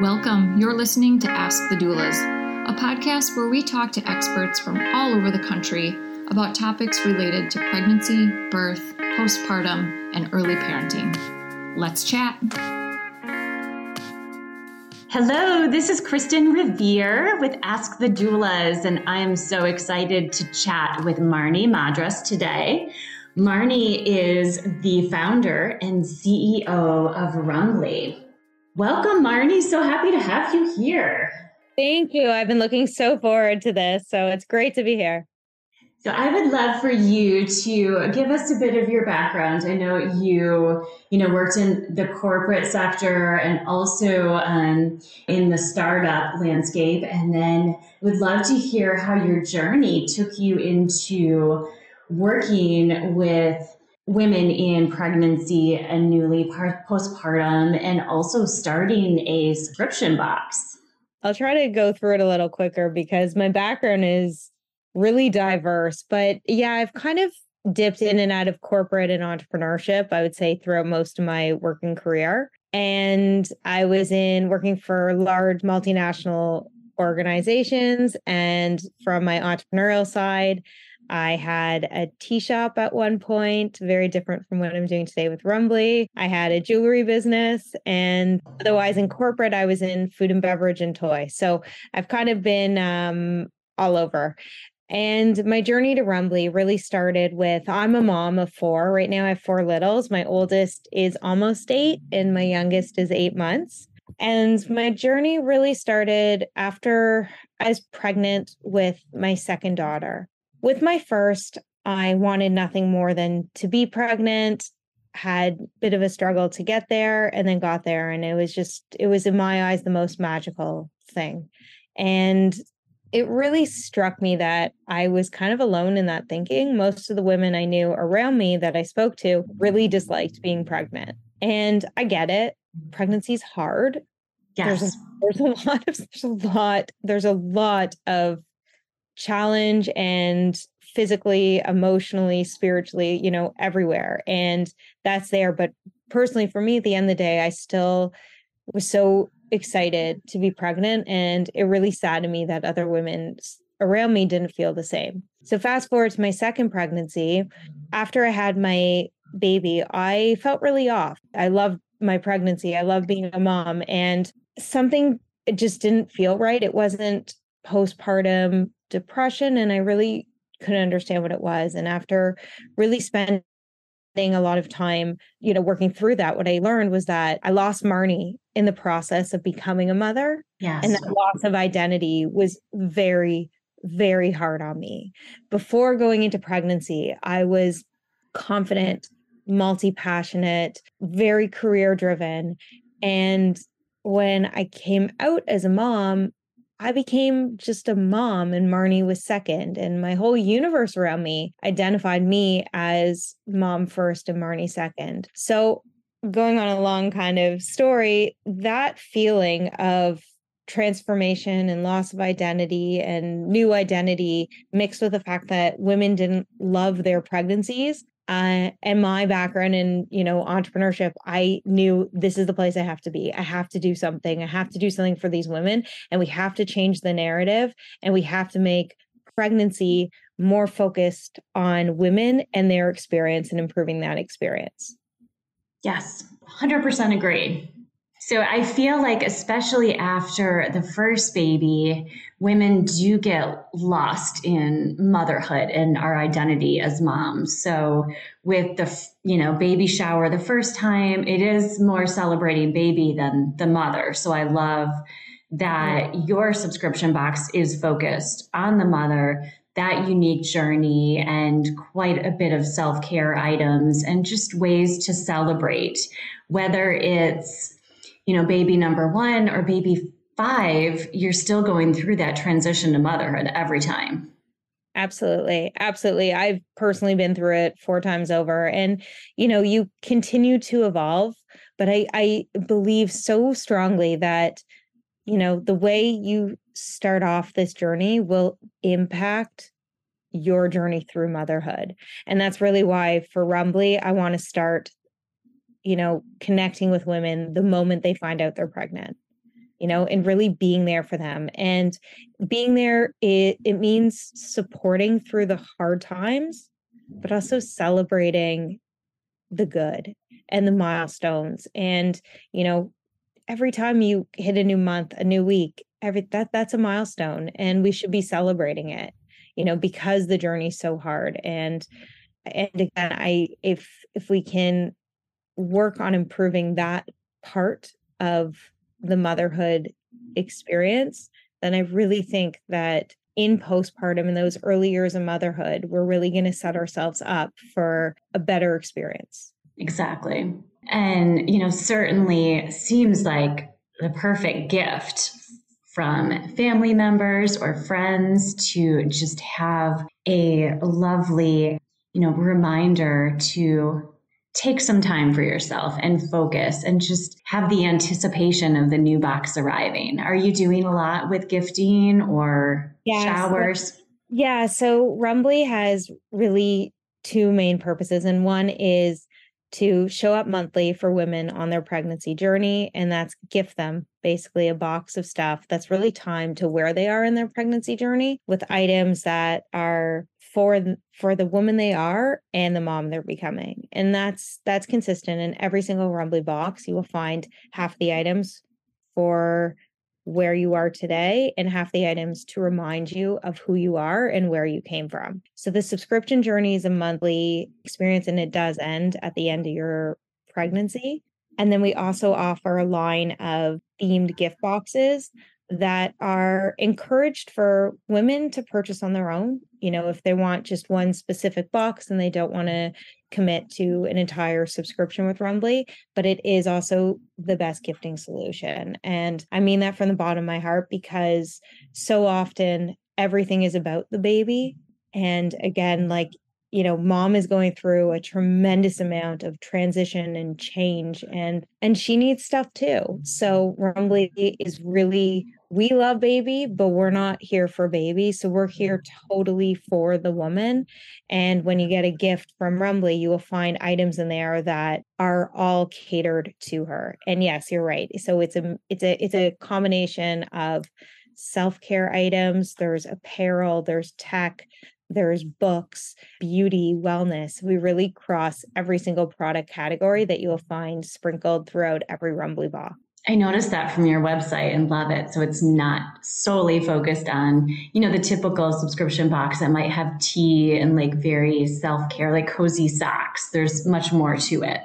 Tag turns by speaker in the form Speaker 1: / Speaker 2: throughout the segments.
Speaker 1: Welcome. You're listening to Ask the Doulas, a podcast where we talk to experts from all over the country about topics related to pregnancy, birth, postpartum, and early parenting. Let's chat.
Speaker 2: Hello, this is Kristin Revere with Ask the Doulas, and I am so excited to chat with Marnie Madras today. Marnie is the founder and CEO of Rumbly. Welcome, Marnie. So happy to have you here.
Speaker 3: Thank you. I've been looking so forward to this. So it's great to be here.
Speaker 2: So I would love for you to give us a bit of your background. I know you, you know, worked in the corporate sector and also um, in the startup landscape, and then would love to hear how your journey took you into working with women in pregnancy and newly postpartum and also starting a subscription box.
Speaker 3: I'll try to go through it a little quicker because my background is really diverse. But yeah, I've kind of dipped in and out of corporate and entrepreneurship, I would say, throughout most of my working career. And I was in working for large multinational organizations. And from my entrepreneurial side, I had a tea shop at one point, very different from what I'm doing today with Rumbly. I had a jewelry business, and otherwise in corporate, I was in food and beverage and toy. So I've kind of been um, all over. And my journey to Rumbly really started with I'm a mom of four. Right now, I have four littles. My oldest is almost eight, and my youngest is eight months. And my journey really started after I was pregnant with my second daughter. With my first, I wanted nothing more than to be pregnant, had a bit of a struggle to get there, and then got there. And it was just, it was in my eyes the most magical thing. And it really struck me that I was kind of alone in that thinking. Most of the women I knew around me that I spoke to really disliked being pregnant. And I get it. Mm-hmm. Pregnancy's hard.
Speaker 2: Yes.
Speaker 3: There's a, there's a lot of there's a lot there's a lot of challenge and physically, emotionally, spiritually, you know, everywhere. And that's there. But personally, for me, at the end of the day, I still was so excited to be pregnant. And it really saddened me that other women around me didn't feel the same. So, fast forward to my second pregnancy, after I had my baby, I felt really off. I loved my pregnancy, I loved being a mom, and something just didn't feel right. It wasn't postpartum depression and I really couldn't understand what it was. And after really spending a lot of time, you know, working through that, what I learned was that I lost Marnie in the process of becoming a mother.
Speaker 2: Yes.
Speaker 3: And that loss of identity was very, very hard on me. Before going into pregnancy, I was confident, multi passionate, very career driven. And when I came out as a mom, I became just a mom and Marnie was second. And my whole universe around me identified me as mom first and Marnie second. So, going on a long kind of story, that feeling of transformation and loss of identity and new identity mixed with the fact that women didn't love their pregnancies uh, and my background in you know entrepreneurship i knew this is the place i have to be. I have to do something. I have to do something for these women and we have to change the narrative and we have to make pregnancy more focused on women and their experience and improving that experience.
Speaker 2: Yes 100% agreed so I feel like, especially after the first baby, women do get lost in motherhood and our identity as moms. So with the, you know, baby shower the first time, it is more celebrating baby than the mother. So I love that your subscription box is focused on the mother, that unique journey and quite a bit of self-care items and just ways to celebrate, whether it's you know, baby number one or baby five, you're still going through that transition to motherhood every time.
Speaker 3: Absolutely. Absolutely. I've personally been through it four times over. And, you know, you continue to evolve. But I, I believe so strongly that, you know, the way you start off this journey will impact your journey through motherhood. And that's really why for Rumbly, I want to start you know, connecting with women the moment they find out they're pregnant. you know, and really being there for them. And being there, it, it means supporting through the hard times, but also celebrating the good and the milestones. And, you know, every time you hit a new month, a new week, every that that's a milestone and we should be celebrating it, you know, because the journey's so hard. And and again, I if if we can work on improving that part of the motherhood experience, then I really think that in postpartum in those early years of motherhood, we're really going to set ourselves up for a better experience.
Speaker 2: Exactly. And, you know, certainly seems like the perfect gift from family members or friends to just have a lovely, you know, reminder to take some time for yourself and focus and just have the anticipation of the new box arriving. Are you doing a lot with gifting or showers?
Speaker 3: Yeah. So Rumbly has really two main purposes. And one is to show up monthly for women on their pregnancy journey. And that's gift them basically a box of stuff that's really timed to where they are in their pregnancy journey with items that are for for the woman they are and the mom they're becoming and that's that's consistent. In every single rumbly box you will find half the items for where you are today and half the items to remind you of who you are and where you came from. So the subscription journey is a monthly experience and it does end at the end of your pregnancy. And then we also offer a line of themed gift boxes that are encouraged for women to purchase on their own. You know, if they want just one specific box and they don't want to commit to an entire subscription with Rumbly, but it is also the best gifting solution. And I mean that from the bottom of my heart because so often everything is about the baby. And again, like you know mom is going through a tremendous amount of transition and change and and she needs stuff too. Mm-hmm. So rumbly is really we love baby but we're not here for baby so we're mm-hmm. here totally for the woman and when you get a gift from rumbly you will find items in there that are all catered to her and yes you're right so it's a it's a it's a combination of self-care items there's apparel there's tech there's books, beauty, wellness. We really cross every single product category that you'll find sprinkled throughout every Rumbly box.
Speaker 2: I noticed that from your website and love it. So it's not solely focused on, you know, the typical subscription box that might have tea and like very self care, like cozy socks. There's much more to it.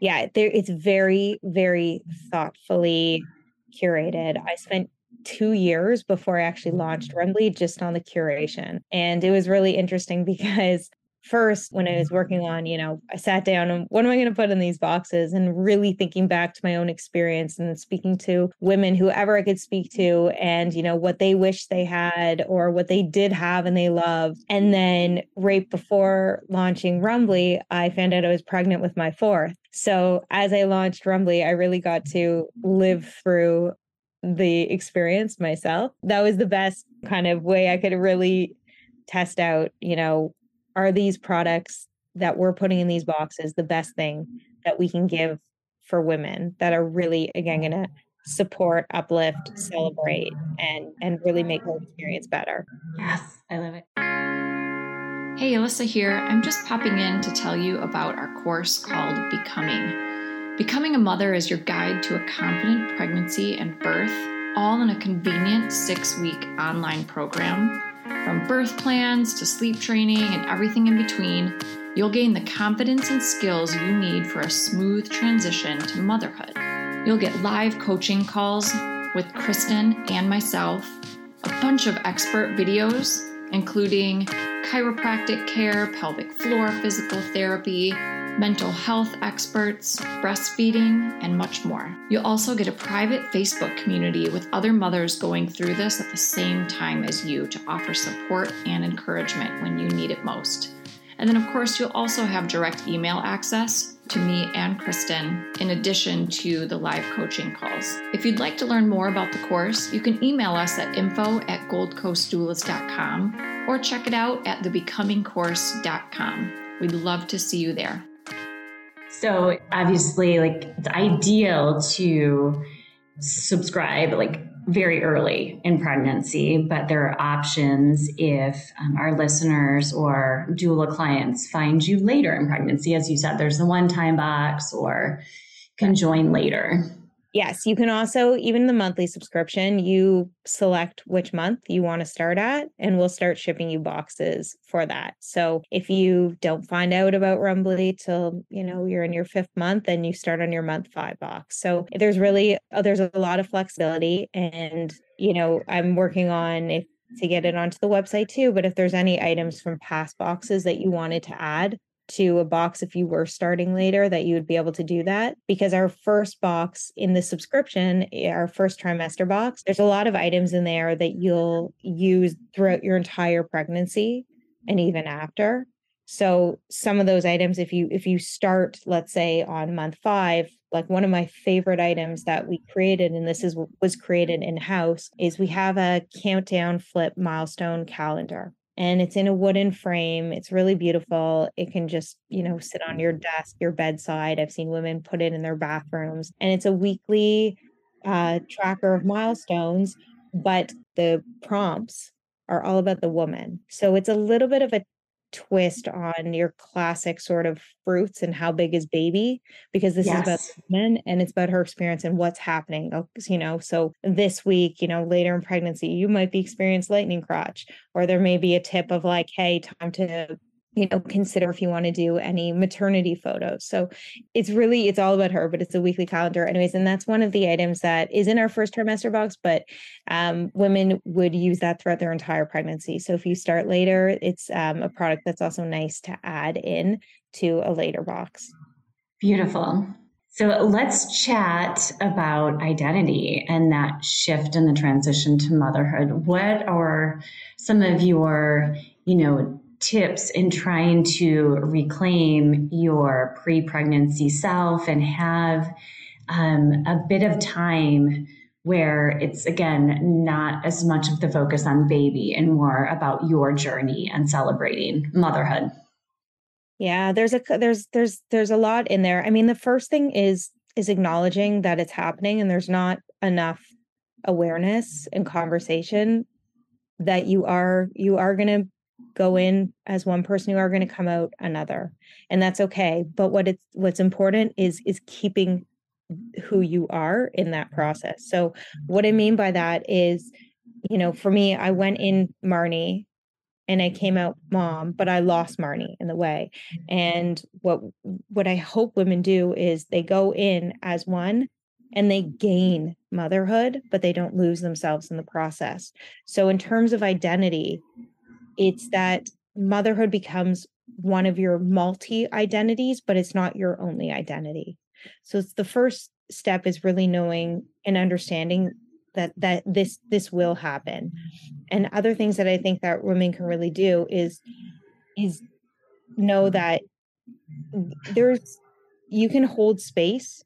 Speaker 3: Yeah, there it's very, very thoughtfully curated. I spent two years before I actually launched mm. Rumbly just on the curation. And it was really interesting because first when I was mm-hmm. working on, you know, I sat down and what am I going to put in these boxes and really thinking back to my own experience and speaking to women, whoever I could speak to, and, you know, what they wish they had or what they did have and they loved. And then right before launching Rumbly, I found out I was pregnant with my fourth. So as I launched Rumbly, I really got to live through the experience myself. That was the best kind of way I could really test out, you know, are these products that we're putting in these boxes the best thing that we can give for women that are really again going to support, uplift, celebrate and and really make her experience better.
Speaker 2: Yes, I love it.
Speaker 1: Hey, Alyssa here. I'm just popping in to tell you about our course called Becoming. Becoming a Mother is your guide to a confident pregnancy and birth, all in a convenient six week online program. From birth plans to sleep training and everything in between, you'll gain the confidence and skills you need for a smooth transition to motherhood. You'll get live coaching calls with Kristin and myself, a bunch of expert videos, including chiropractic care, pelvic floor physical therapy, mental health experts, breastfeeding, and much more. You'll also get a private Facebook community with other mothers going through this at the same time as you to offer support and encouragement when you need it most. And then, of course, you'll also have direct email access to me and Kristin, in addition to the live coaching calls. If you'd like to learn more about the course, you can email us at info at goldcoastdoulas.com or check it out at thebecomingcourse.com. We'd love to see you there.
Speaker 2: So obviously, like it's ideal to subscribe like very early in pregnancy, but there are options if um, our listeners or doula clients find you later in pregnancy. As you said, there's the one time box or can join later.
Speaker 3: Yes, you can also, even the monthly subscription, you select which month you want to start at, and we'll start shipping you boxes for that. So if you don't find out about Rumbly till, you know, you're in your fifth month, then you start on your month five box. So there's really, oh, there's a lot of flexibility. And, you know, I'm working on if to get it onto the website too. But if there's any items from past boxes that you wanted to add, to a box if you were starting later that you would be able to do that because our first box in the subscription eh, our first trimester box there's a lot of items in there that you'll use throughout your entire pregnancy and even after. So some of those items if you if you start let's say on month 5 like one of my favorite items that we created and this is was created in house is we have a countdown flip milestone calendar and it's in a wooden frame. It's really beautiful. It can just, you know, sit on your desk, your bedside. I've seen women put it in their bathrooms, and it's a weekly uh, tracker of milestones, but the prompts are all about the woman. So it's a little bit of a twist on your classic sort of fruits and how big is baby because this yes. is about women and it's about her experience and what's happening you know so this week you know later in pregnancy you might be experiencing lightning crotch or there may be a tip of like hey time to you know consider if you want to do any maternity photos. So it's really it's all about her but it's a weekly calendar anyways and that's one of the items that is in our first trimester box but um, women would use that throughout their entire pregnancy. So if you start later it's um, a product that's also nice to add in to a later box.
Speaker 2: Beautiful. So let's chat about identity and that shift in the transition to motherhood. What are some of your you know tips in trying to reclaim your pre pregnancy self and have um, a bit of time where it's again not as much of the focus on baby and more about your journey and celebrating motherhood.
Speaker 3: Yeah there's a there's there's there's a lot in there. I mean the first thing is is acknowledging that it's happening and there's not enough awareness and conversation that you are you are going to go in as one person you are going to come out another and that's okay but what it's what's important is is keeping who you are in that mm-hmm. process so mm-hmm. what i mean by that is you know for me i went in marnie and i came out mom but i lost marnie in the way mm-hmm. and what what i hope women do is they go in as one and they gain motherhood but they don't lose themselves in the process so in terms of identity it's that motherhood becomes one of your multi identities, but it's not your only identity. So it's the first step is really knowing and understanding that that this this will happen. And other things that I think that women can really do is is know that there's you can hold space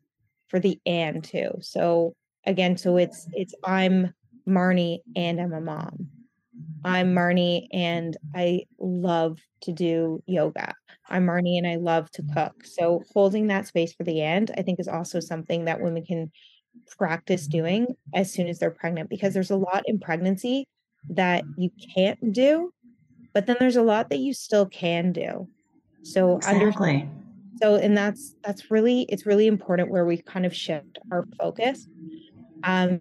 Speaker 3: for the and too. So again, so it's it's I'm Marnie and I'm a mom. I'm Marnie and I love to do yoga. I'm Marnie and I love to mm-hmm. cook. So holding that space for the end, I think is also something that women can practice mm-hmm. doing as soon as they're pregnant because there's a lot in pregnancy that mm-hmm. you can't do, but then there's a lot that you still can do. So
Speaker 2: exactly.
Speaker 3: so and that's that's really it's really important where we kind of shift our focus. Um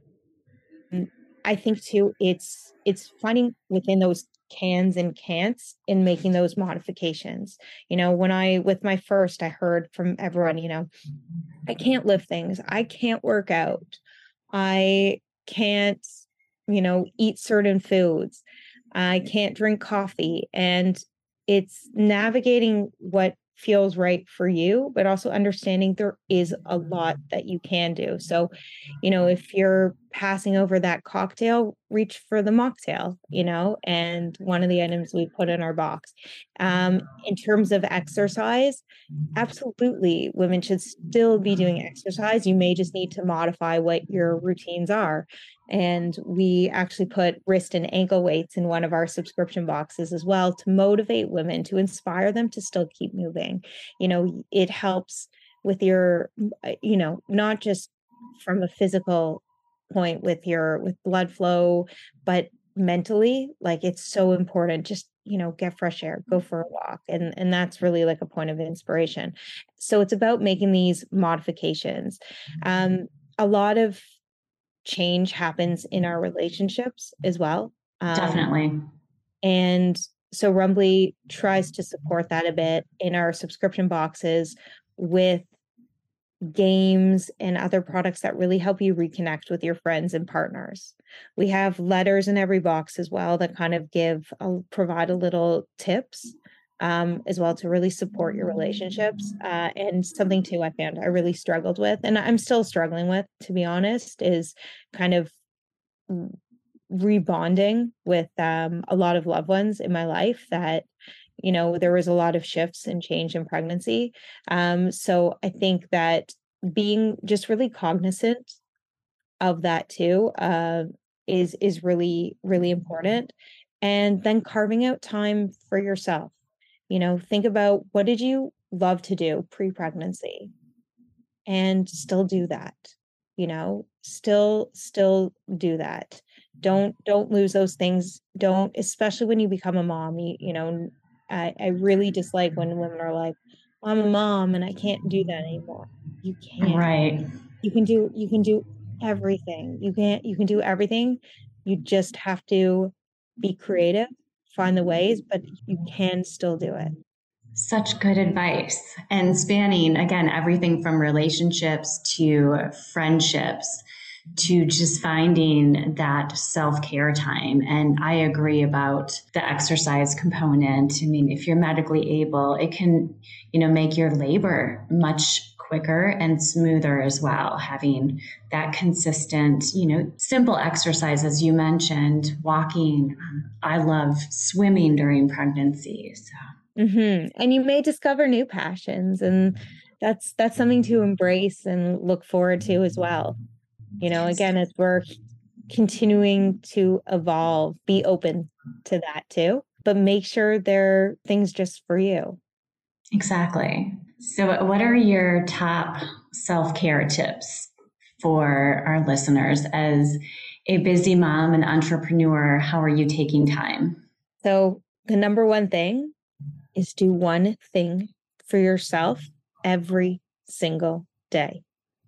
Speaker 3: I think too, it's it's finding within those cans and can'ts in making those modifications. You know, when I with my first, I heard from everyone, you know, I can't lift things, I can't work out, I can't, you know, eat certain foods, I can't drink coffee, and it's navigating what feels right for you, but also understanding there is a lot that you can do. So, you know, if you're passing over that cocktail, reach for the mocktail, you know, and one of the items we put in our box. Um, in terms of exercise, absolutely, women should still be doing exercise. You may just need to modify what your routines are. And we actually put wrist and ankle weights in one of our subscription boxes as well to motivate women, to inspire them to still keep moving. You know, it helps with your, uh, you know, not just from a physical point with your with blood flow, but mentally, like it's so important. Just you know, get fresh air, go for a walk, and and that's really like a point of inspiration. So it's about making these modifications. Um, a lot of change happens in our relationships as well.
Speaker 2: Um, Definitely.
Speaker 3: And so Rumbly tries to support that a bit in our subscription boxes with games and other products that really help you reconnect with your friends and partners. We have letters in every box as well that kind of give a, provide a little tips um, as well to really support your relationships. Uh, and something too I found I really struggled with, and I'm still struggling with, to be honest, is kind of rebonding with um, a lot of loved ones in my life that you know there was a lot of shifts and change in pregnancy um, so i think that being just really cognizant of that too uh, is is really really important and then carving out time for yourself you know think about what did you love to do pre-pregnancy? And still do that you know still still do that. Don't don't lose those things don't especially when you become a mom you, you know I, I really dislike when women are like i'm a mom and i can't do that anymore. You can't.
Speaker 2: Right.
Speaker 3: You can do you can do everything. You can't you can do everything. You just have to be creative find the ways but you can still do it.
Speaker 2: Such good advice. And spanning again everything from relationships to friendships to just finding that self care time. And I agree about the exercise component. I mean, if you're medically able, it can, you know, make your labor much quicker and smoother as well. Having that consistent, you know, simple exercise, as you mentioned, walking. I love swimming during pregnancy. So.
Speaker 3: Mm-hmm. And you may discover new passions, and that's that's something to embrace and look forward to as well you know again as we're continuing to evolve be open to that too but make sure they're things just for you.
Speaker 2: Exactly. So what are your top self-care tips for our listeners as a busy mom and entrepreneur? How are you taking time?
Speaker 3: So the number one thing is do one thing for yourself every single day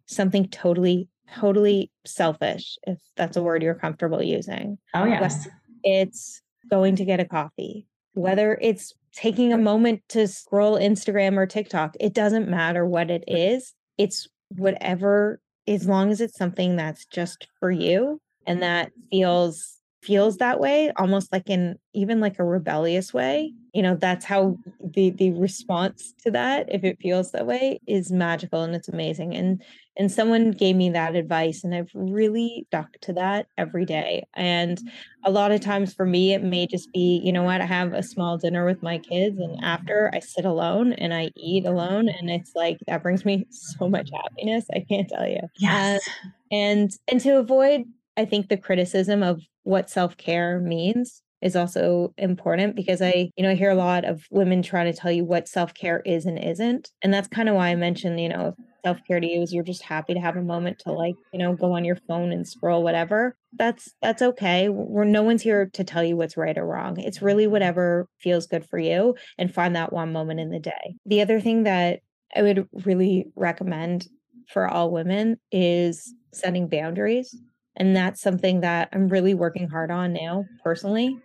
Speaker 3: something totally totally selfish, if that's a word you're comfortable using.
Speaker 2: Oh, yes.
Speaker 3: It's going to get a coffee, whether it's taking a moment to scroll Instagram or TikTok, it doesn't matter what it is. It's whatever, as long as it's something that's just for you and that feels feels that way almost like in even like a rebellious way mm-hmm. you know that's how the the response to that if it feels that way is magical and it's amazing and and someone gave me that advice and i've really stuck to that every day and mm-hmm. a lot of times for me it may just be you know what i have a small dinner with my kids and after i sit alone and i eat mm-hmm. alone and it's like that brings me so much happiness i can't tell you um,
Speaker 2: yes.
Speaker 3: uh, and and to avoid I think the criticism of what self care means is also important because I, you know, I hear a lot of women trying to tell you what self care is and isn't. And that's kind of why I mentioned, you know, self care to you is you're just happy to have a moment to like, you know, go on your phone and scroll whatever. That's that's okay. We're no one's here to tell you what's right or wrong. It's really whatever feels good for you and find that one moment in the day. The other thing that I would really recommend for all women is setting boundaries and that's something that I'm really working hard on now personally.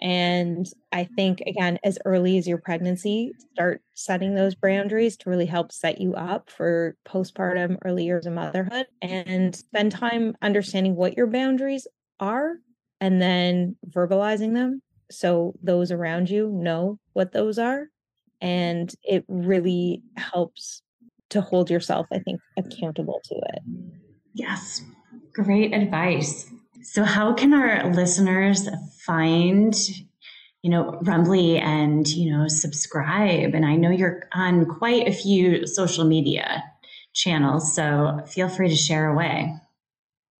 Speaker 3: And I think, again, as early as your pregnancy, start setting those boundaries to really help set you up for postpartum, early years of motherhood, and spend time understanding what your boundaries are and then verbalizing them so those around you know what those are. And it really helps to hold yourself, I think, accountable to it.
Speaker 2: Yes, Great advice. So, how can our listeners find, you know, Rumbly and, you know, subscribe? And I know you're on quite a few social media channels, so feel free to share away.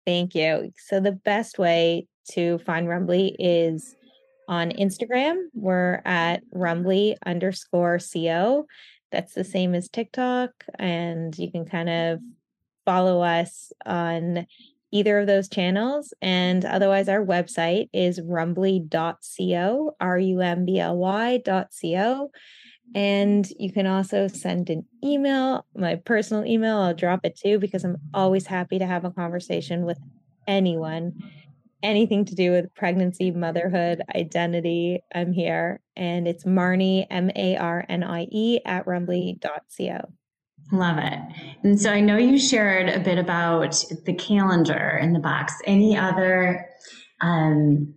Speaker 3: Thank you. So, the best way to find Rumbly is on Instagram. We're at Rumbly underscore CO. That's the same as TikTok. And you can kind of follow us on either of those channels. And otherwise, our website is rumbly.co, R U M B L Y.co. And you can also send an email, my personal email. I'll drop it too because I'm always happy to have a conversation with anyone, anything to do with pregnancy, motherhood, identity. I'm here. And it's Marnie, M A R N I E, at rumbly.co.
Speaker 2: Love it. And so I know you shared a bit about the calendar in the box. Any other um,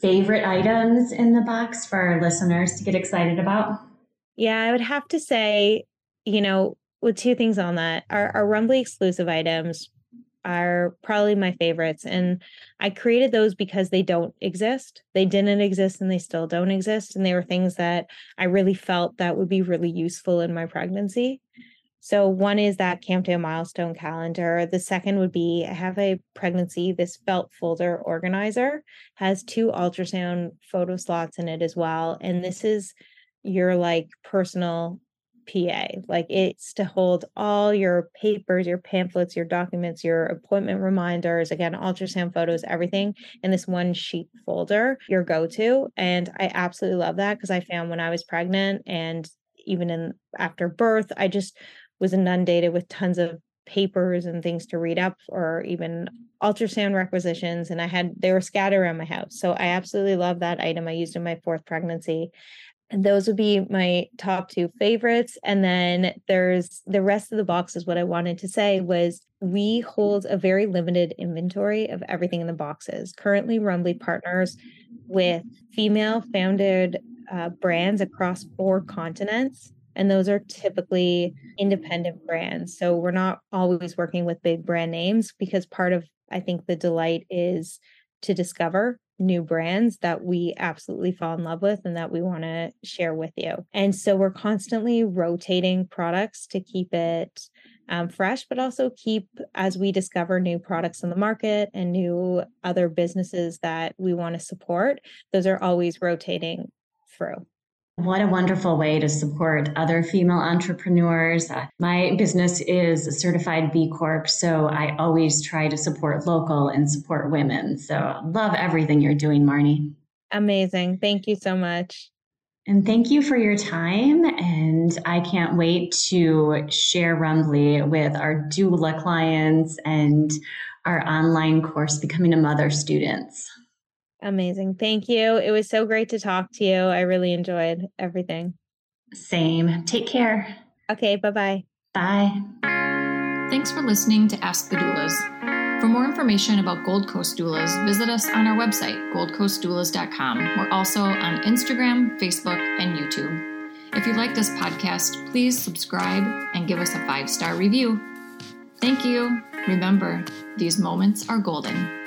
Speaker 2: favorite items in the box for our listeners to get excited about?
Speaker 3: Yeah, I would have to say, you know, with two things on that, our, our Rumbly exclusive items are probably my favorites. And I created those because they don't exist. They didn't exist and they still don't exist. And they were things that I really felt that would be really useful in my pregnancy. So one is that Day milestone calendar. The second would be I have a pregnancy. This felt folder organizer has two ultrasound photo slots in it as well. And this is your like personal PA. Like it's to hold all your papers, your pamphlets, your documents, your appointment reminders, again, ultrasound photos, everything in this one sheet folder, your go to. And I absolutely love that because I found when I was pregnant and even in after birth, I just was inundated with tons of papers and things to read up or even ultrasound requisitions and i had they were scattered around my house. So i absolutely love that item i used in my fourth pregnancy. And those would be my top two favorites and then there's the rest of the box is what i wanted to say was we hold a very limited inventory of everything in the boxes. Currently rumbly partners with female founded uh, brands across four continents and those are typically independent brands. So we're not always working with big brand names because part of, I think, the delight is to discover new brands that we absolutely fall in love with and that we want to share with you. And so we're constantly rotating products to keep it um, fresh, but also keep as we discover new products in the market and new other businesses that we want to support, those are always rotating through.
Speaker 2: What a wonderful way to support other female entrepreneurs. Uh, my business is a certified B Corp, so I always try to support local and support women. So love everything you're doing, Marnie.
Speaker 3: Amazing. Thank you so much.
Speaker 2: And thank you for your time. And I can't wait to share Rumbly with our doula clients and our online course, Becoming a Mother students.
Speaker 3: Amazing. Thank you. It was so great to talk to you. I really enjoyed everything.
Speaker 2: Same. Take care.
Speaker 3: Okay. Bye-bye.
Speaker 2: Bye.
Speaker 1: Thanks for listening to Ask the Doulas. For more information about Gold Coast Doulas, visit us on our website, goldcoastdoulas.com. We're also on Instagram, Facebook, and YouTube. If you like this podcast, please subscribe and give us a five star review. Thank you. Remember, these moments are golden.